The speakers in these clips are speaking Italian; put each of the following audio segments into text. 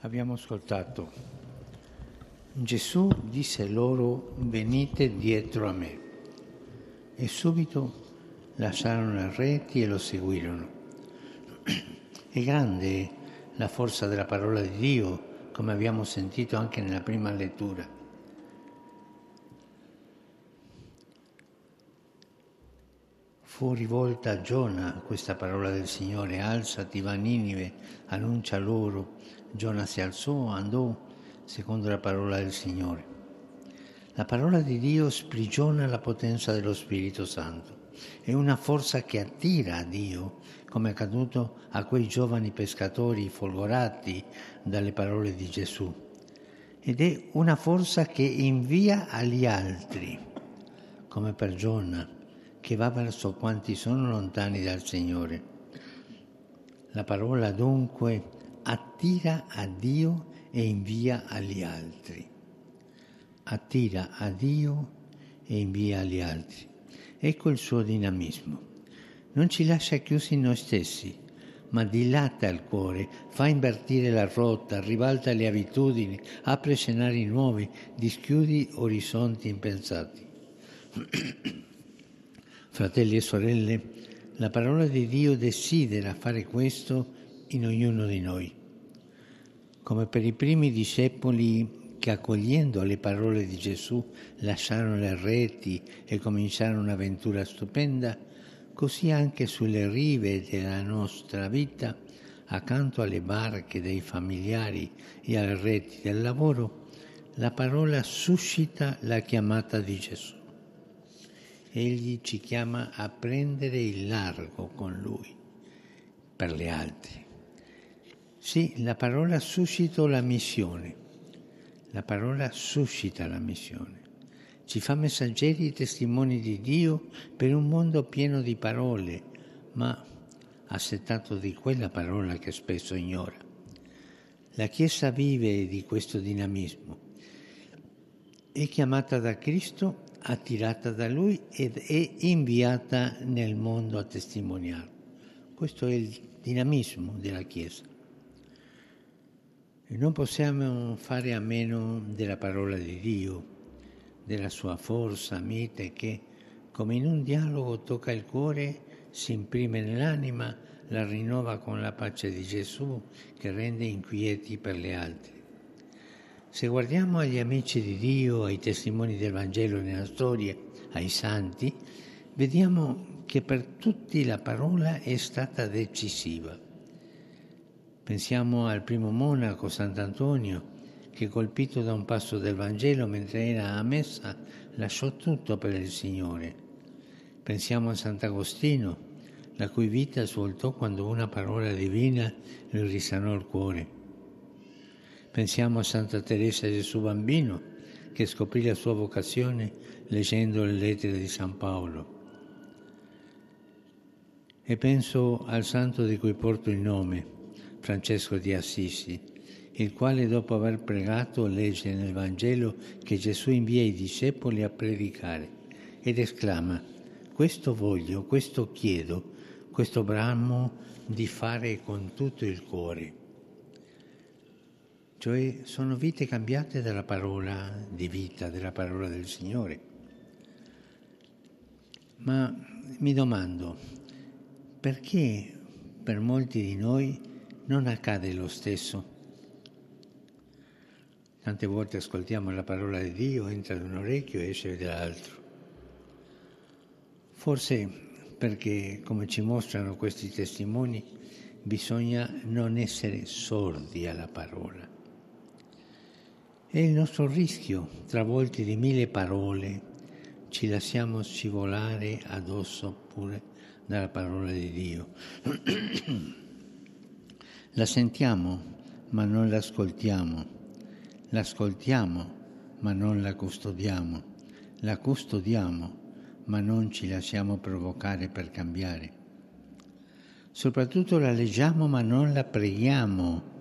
Abbiamo ascoltato. Gesù disse loro, venite dietro a me. E subito lasciarono le reti e lo seguirono. È grande la forza della parola di Dio, come abbiamo sentito anche nella prima lettura. Fu rivolta a Giona questa parola del Signore, alzati, va Ninive, annuncia loro. Giona si alzò, andò secondo la parola del Signore. La parola di Dio sprigiona la potenza dello Spirito Santo. È una forza che attira a Dio, come è accaduto a quei giovani pescatori folgorati dalle parole di Gesù. Ed è una forza che invia agli altri, come per Giona che va verso quanti sono lontani dal Signore. La parola dunque attira a Dio e invia agli altri. Attira a Dio e invia agli altri. Ecco il suo dinamismo. Non ci lascia chiusi in noi stessi, ma dilata il cuore, fa invertire la rotta, ribalta le abitudini, apre scenari nuovi, dischiudi orizzonti impensati. Fratelli e sorelle, la parola di Dio desidera fare questo in ognuno di noi. Come per i primi discepoli che accogliendo le parole di Gesù lasciarono le reti e cominciarono un'avventura stupenda, così anche sulle rive della nostra vita, accanto alle barche dei familiari e alle reti del lavoro, la parola suscita la chiamata di Gesù. Egli ci chiama a prendere il largo con Lui per le altre. Sì, la parola suscita la missione. La parola suscita la missione. Ci fa messaggeri e testimoni di Dio per un mondo pieno di parole, ma assetato di quella parola che spesso ignora. La Chiesa vive di questo dinamismo. È chiamata da Cristo attirata da lui ed è inviata nel mondo a testimoniare. Questo è il dinamismo della Chiesa. E non possiamo fare a meno della parola di Dio, della sua forza mite che, come in un dialogo, tocca il cuore, si imprime nell'anima, la rinnova con la pace di Gesù che rende inquieti per le altre. Se guardiamo agli amici di Dio, ai testimoni del Vangelo nella storia, ai santi, vediamo che per tutti la parola è stata decisiva. Pensiamo al primo monaco, Sant'Antonio, che colpito da un passo del Vangelo mentre era a messa, lasciò tutto per il Signore. Pensiamo a Sant'Agostino, la cui vita svoltò quando una parola divina gli risanò il cuore. Pensiamo a Santa Teresa Gesù Bambino, che scoprì la sua vocazione leggendo le lettere di San Paolo. E penso al santo di cui porto il nome, Francesco di Assisi, il quale dopo aver pregato legge nel Vangelo che Gesù invia i discepoli a predicare ed esclama, questo voglio, questo chiedo, questo bramo di fare con tutto il cuore cioè sono vite cambiate dalla parola di vita, della parola del Signore. Ma mi domando, perché per molti di noi non accade lo stesso? Tante volte ascoltiamo la parola di Dio, entra da un orecchio e esce dall'altro. Forse perché, come ci mostrano questi testimoni, bisogna non essere sordi alla parola è il nostro rischio, travolti di mille parole, ci lasciamo scivolare addosso pure dalla parola di Dio. la sentiamo, ma non l'ascoltiamo. L'ascoltiamo, ma non la custodiamo. La custodiamo, ma non ci lasciamo provocare per cambiare. Soprattutto la leggiamo, ma non la preghiamo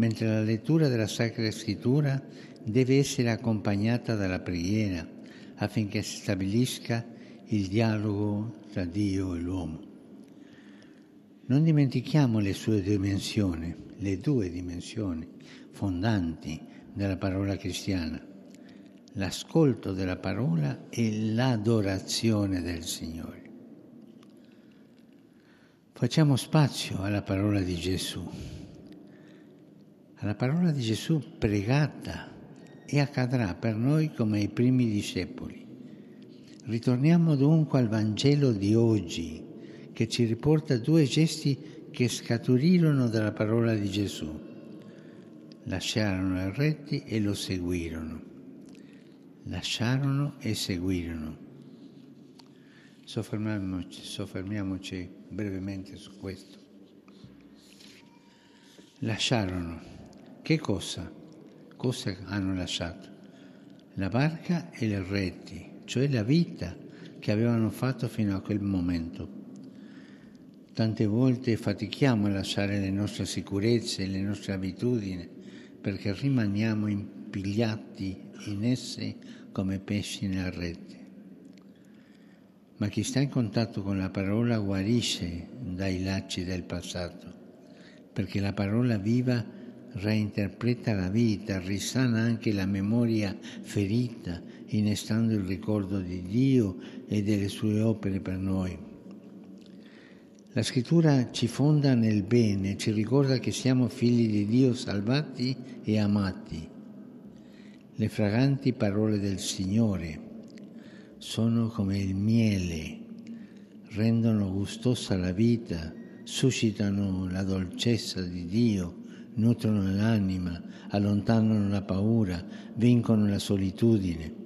mentre la lettura della Sacra Scrittura deve essere accompagnata dalla preghiera affinché si stabilisca il dialogo tra Dio e l'uomo. Non dimentichiamo le sue dimensioni, le due dimensioni fondanti della parola cristiana, l'ascolto della parola e l'adorazione del Signore. Facciamo spazio alla parola di Gesù, alla parola di Gesù pregata e accadrà per noi come ai primi discepoli. Ritorniamo dunque al Vangelo di oggi, che ci riporta due gesti che scaturirono dalla parola di Gesù. Lasciarono il retti e lo seguirono. Lasciarono e seguirono. Soffermiamoci, soffermiamoci brevemente su questo. Lasciarono. Che cosa? Cosa hanno lasciato? La barca e le reti, cioè la vita che avevano fatto fino a quel momento. Tante volte fatichiamo a lasciare le nostre sicurezze, le nostre abitudini, perché rimaniamo impigliati in esse come pesci nella rete ma chi sta in contatto con la parola guarisce dai lacci del passato, perché la parola viva reinterpreta la vita, risana anche la memoria ferita, innestando il ricordo di Dio e delle sue opere per noi. La scrittura ci fonda nel bene, ci ricorda che siamo figli di Dio salvati e amati. Le fraganti parole del Signore sono come il miele, rendono gustosa la vita, suscitano la dolcezza di Dio, nutrono l'anima, allontanano la paura, vincono la solitudine.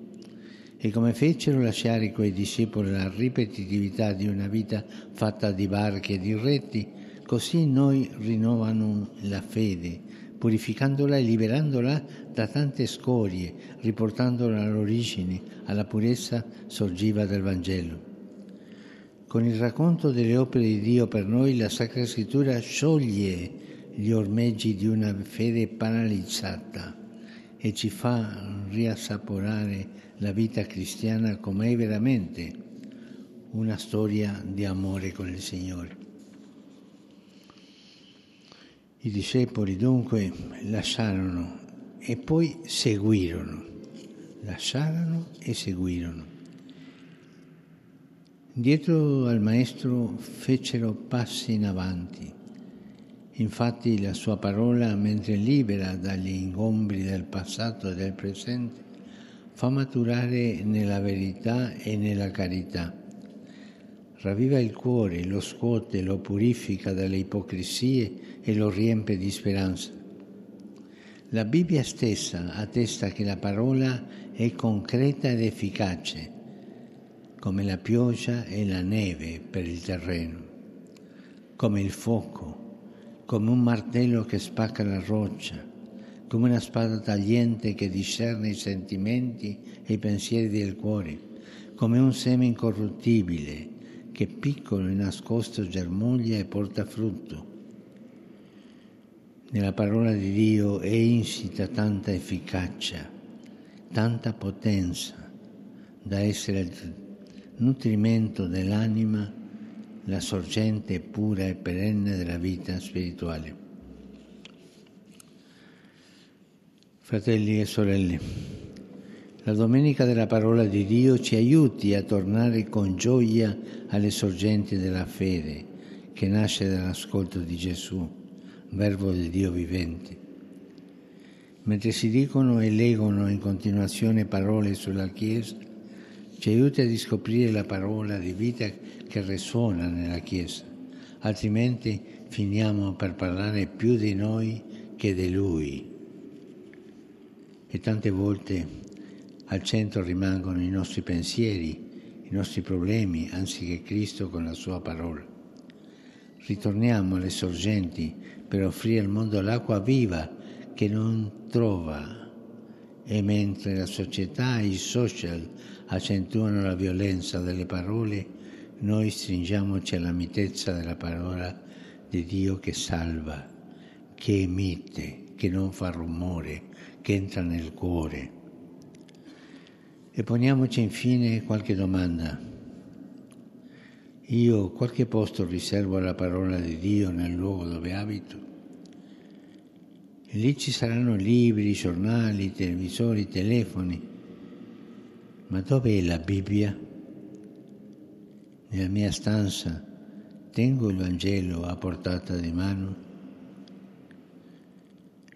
E come fecero lasciare quei discepoli la ripetitività di una vita fatta di barche e di reti, così noi rinnovano la fede, purificandola e liberandola da tante scorie, riportandola all'origine, alla purezza sorgiva del Vangelo. Con il racconto delle opere di Dio per noi la Sacra Scrittura scioglie gli ormeggi di una fede paralizzata e ci fa riassaporare la vita cristiana come è veramente una storia di amore con il Signore. I discepoli dunque lasciarono e poi seguirono, lasciarono e seguirono. Dietro al Maestro fecero passi in avanti. Infatti la sua parola, mentre libera dagli ingombri del passato e del presente, fa maturare nella verità e nella carità ravviva il cuore, lo scuote, lo purifica dalle ipocrisie e lo riempie di speranza. La Bibbia stessa attesta che la parola è concreta ed efficace, come la pioggia e la neve per il terreno, come il fuoco, come un martello che spacca la roccia, come una spada tagliente che discerne i sentimenti e i pensieri del cuore, come un seme incorruttibile che piccolo e nascosto germoglia e porta frutto. Nella parola di Dio è insita tanta efficacia, tanta potenza da essere il nutrimento dell'anima, la sorgente pura e perenne della vita spirituale. Fratelli e sorelle, la domenica della parola di Dio ci aiuti a tornare con gioia alle sorgenti della fede che nasce dall'ascolto di Gesù, verbo del Dio vivente. Mentre si dicono e leggono in continuazione parole sulla Chiesa, ci aiuti a riscoprire la parola di vita che risuona nella Chiesa, altrimenti finiamo per parlare più di noi che di Lui. E tante volte al centro rimangono i nostri pensieri, i nostri problemi, anziché Cristo con la sua parola. Ritorniamo alle sorgenti per offrire al mondo l'acqua viva che non trova e mentre la società e i social accentuano la violenza delle parole, noi stringiamoci alla mitezza della parola di Dio che salva, che emette, che non fa rumore, che entra nel cuore. E poniamoci infine qualche domanda. Io qualche posto riservo alla parola di Dio nel luogo dove abito? Lì ci saranno libri, giornali, televisori, telefoni. Ma dove è la Bibbia? Nella mia stanza tengo il Vangelo a portata di mano.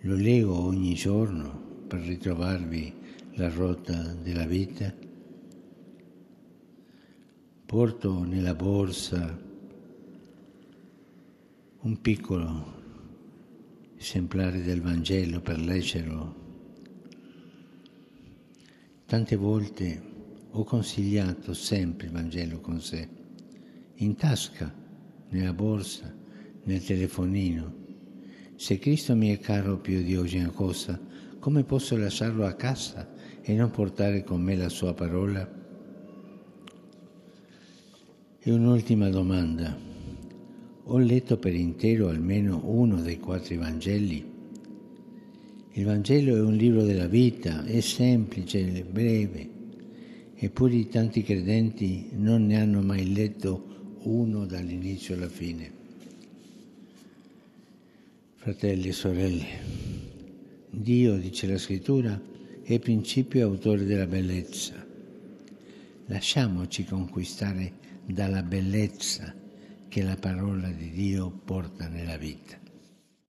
Lo leggo ogni giorno per ritrovarvi la rotta della vita. Porto nella borsa un piccolo esemplare del Vangelo per leggerlo. Tante volte ho consigliato sempre il Vangelo con sé, in tasca, nella borsa, nel telefonino. Se Cristo mi è caro più di ogni cosa, come posso lasciarlo a casa e non portare con me la sua parola? E un'ultima domanda. Ho letto per intero almeno uno dei quattro Vangeli. Il Vangelo è un libro della vita, è semplice, breve, eppure i tanti credenti non ne hanno mai letto uno dall'inizio alla fine. Fratelli e sorelle, Dio, dice la scrittura, è principio e autore della bellezza. Lasciamoci conquistare dalla bellezza che la parola di Dio porta nella vita.